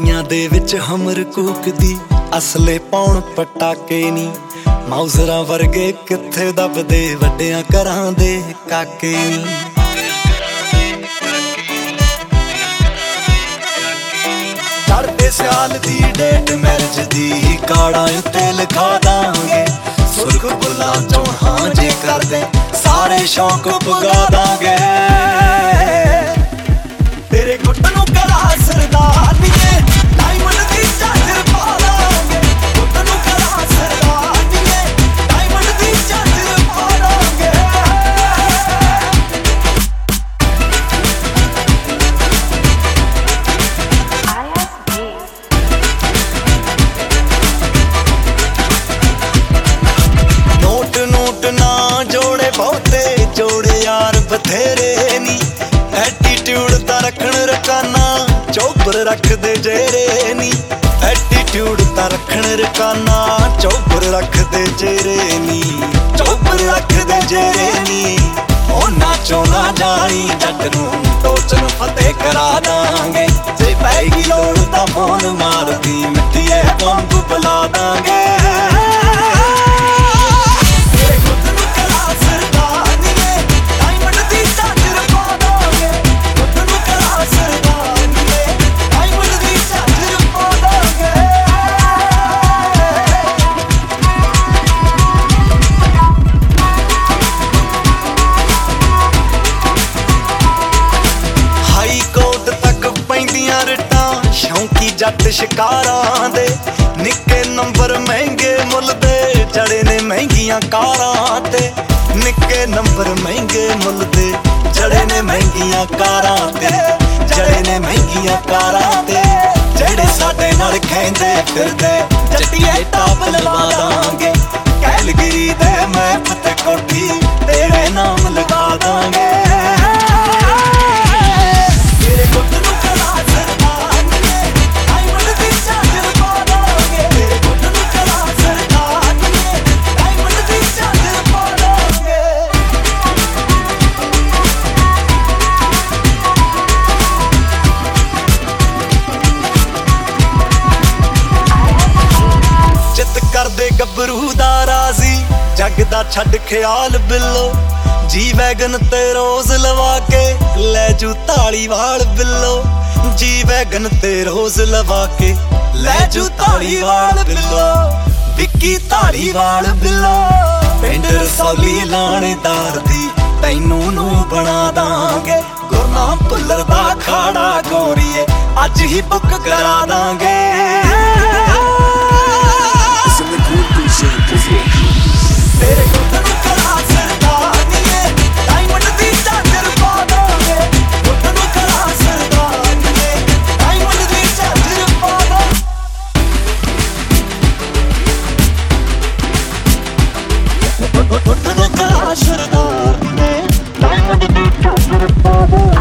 ਦੇ ਵਿੱਚ ਹਮਰ ਕੂਕਦੀ, ਅਸਲੇ ਪਾਉਣ ਪਟਾਕੇ ਨੀ। ਮਾਊਜ਼ਰਾਂ ਵਰਗੇ ਕਿੱਥੇ ਦੱਬਦੇ, ਵੱਡਿਆਂ ਘਰਾਂ ਦੇ ਕਾਕੇ ਨੀ। ਚੜਦੇ ਸਿਆਲ ਦੀ ਡੇਟ ਮੈਰਿਜ ਦੀ ਕਾੜਾਂ ਉੱਤੇ ਲਿਖਾ ਦਾਂਗੇ। ਸੁਰਖ ਬੁੱਲਾ ਚੋਂ ਹਾਂ ਜੇ ਕਰਦੇ, ਸਾਰੇ ਸ਼ੌਕ ਪੁਗਾ ਦਾਂਗੇ। ਨੋਟ ਨਾ ਜੋੜੇ ਬਹੁਤੇ, ਜੋੜੇ ਯਾਰ ਬਥੇਰੇ ਨੀ। ਐਟੀਟਿਊਡ ਤਾਂ ਰੱਖਣ ਰਕਾਨਾ ਚੌਪਰ ਰੱਖਦੇ ਜੇਰੇ ਨੀ। ਐਟੀਟਿਊਡ ਤਾਂ ਰੱਖਣ ਰਕਾਨਾ ਚੌਪਰ ਰੱਖਦੇ ਜੇਰੇ ਨੀ। ਚੌਪਰ ਰੱਖਦੇ ਜੇਰੇ ਨੀ। ਉਹ ਨਾਚੋ ਨਾ ਜਾਈ ਜੱਟ ਨੂੰ, ਟੋਚਨ ਫਤਿਹ ਕਰਾ ਜੱਟ ਸ਼ਿਕਾਰਾਂ ਦੇ। ਨਿੱਕੇ ਨੰਬਰ ਮਹਿੰਗੇ ਮੁੱਲ ਦੇ ਜੜੇ ਨੇ ਮਹਿੰਗੀਆਂ ਕਾਰਾਂ ਤੇ। ਨਿੱਕੇ ਨੰਬਰ ਮਹਿੰਗੇ ਮੁੱਲ ਦੇ ਜੜੇ ਨੇ ਮਹਿੰਗੀਆਂ ਕਾਰਾਂ ਤੇ। ਜੜੇ ਨੇ ਮਹਿੰਗੀਆਂ ਕਾਰਾਂ ਤੇ, ਜਿਹੜੇ ਸਾਡੇ ਨਾਲ ਖੈਂਦੇ ਫਿਰਦੇ। ਜੱਟੀਏ ਟਾਪ ਲਵਾ ਦਾਂਗੇ ਕੈਲਗਰੀ ਦੇ ਮੈਪ ਤੇ ਕੋਠੀ ਤੇਰੇ ਨਾਮ ਜੱਗ ਦਾ ਛੱਡ ਖਿਆਲ ਬਿੱਲੋ। ਜੀ ਵੈਗਨ ਤੇ ਰੋਜ਼ ਲਵਾ ਕੇ ਲੈ ਜੂ ਤਾਲੀ ਵਾਲ ਬਿੱਲੋ। ਜੀ ਵੈਗਨ ਤੇ ਰੋਜ਼ ਲਵਾ ਕੇ ਲੈ ਜੂ ਤਾਲੀ ਵਾਲ ਬਿੱਲੋ। ਵਿੱਕੀ ਤਾਲੀ ਵਾਲ ਬਿੱਲੋ। ਪਿੰਡ ਰਸੌਲੀ ਲਾਣੇਦਾਰ ਦੀ ਤੈਨੂੰ ਨੂੰ ਬਣਾ ਦਾਂਗੇ। ਗੁਰਨਾਮ ਭੁੱਲਰ ਦਾ ਖਾੜਾ ਗੋਰੀਏ ਅੱਜ ਹੀ ਬੁੱਕ ਕਰਾ ਦਾਂਗੇ। Father.